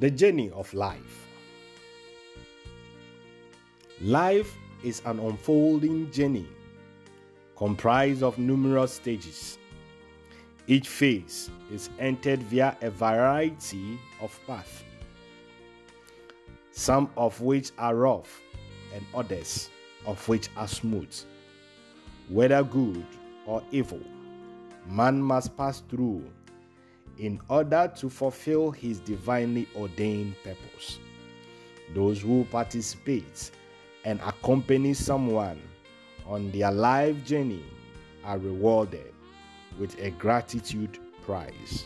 The journey of life. Life is an unfolding journey comprised of numerous stages. Each phase is entered via a variety of paths, some of which are rough and others of which are smooth. Whether good or evil, man must pass through in order to fulfill his divinely ordained purpose. Those who participate and accompany someone on their life journey are rewarded with a gratitude prize.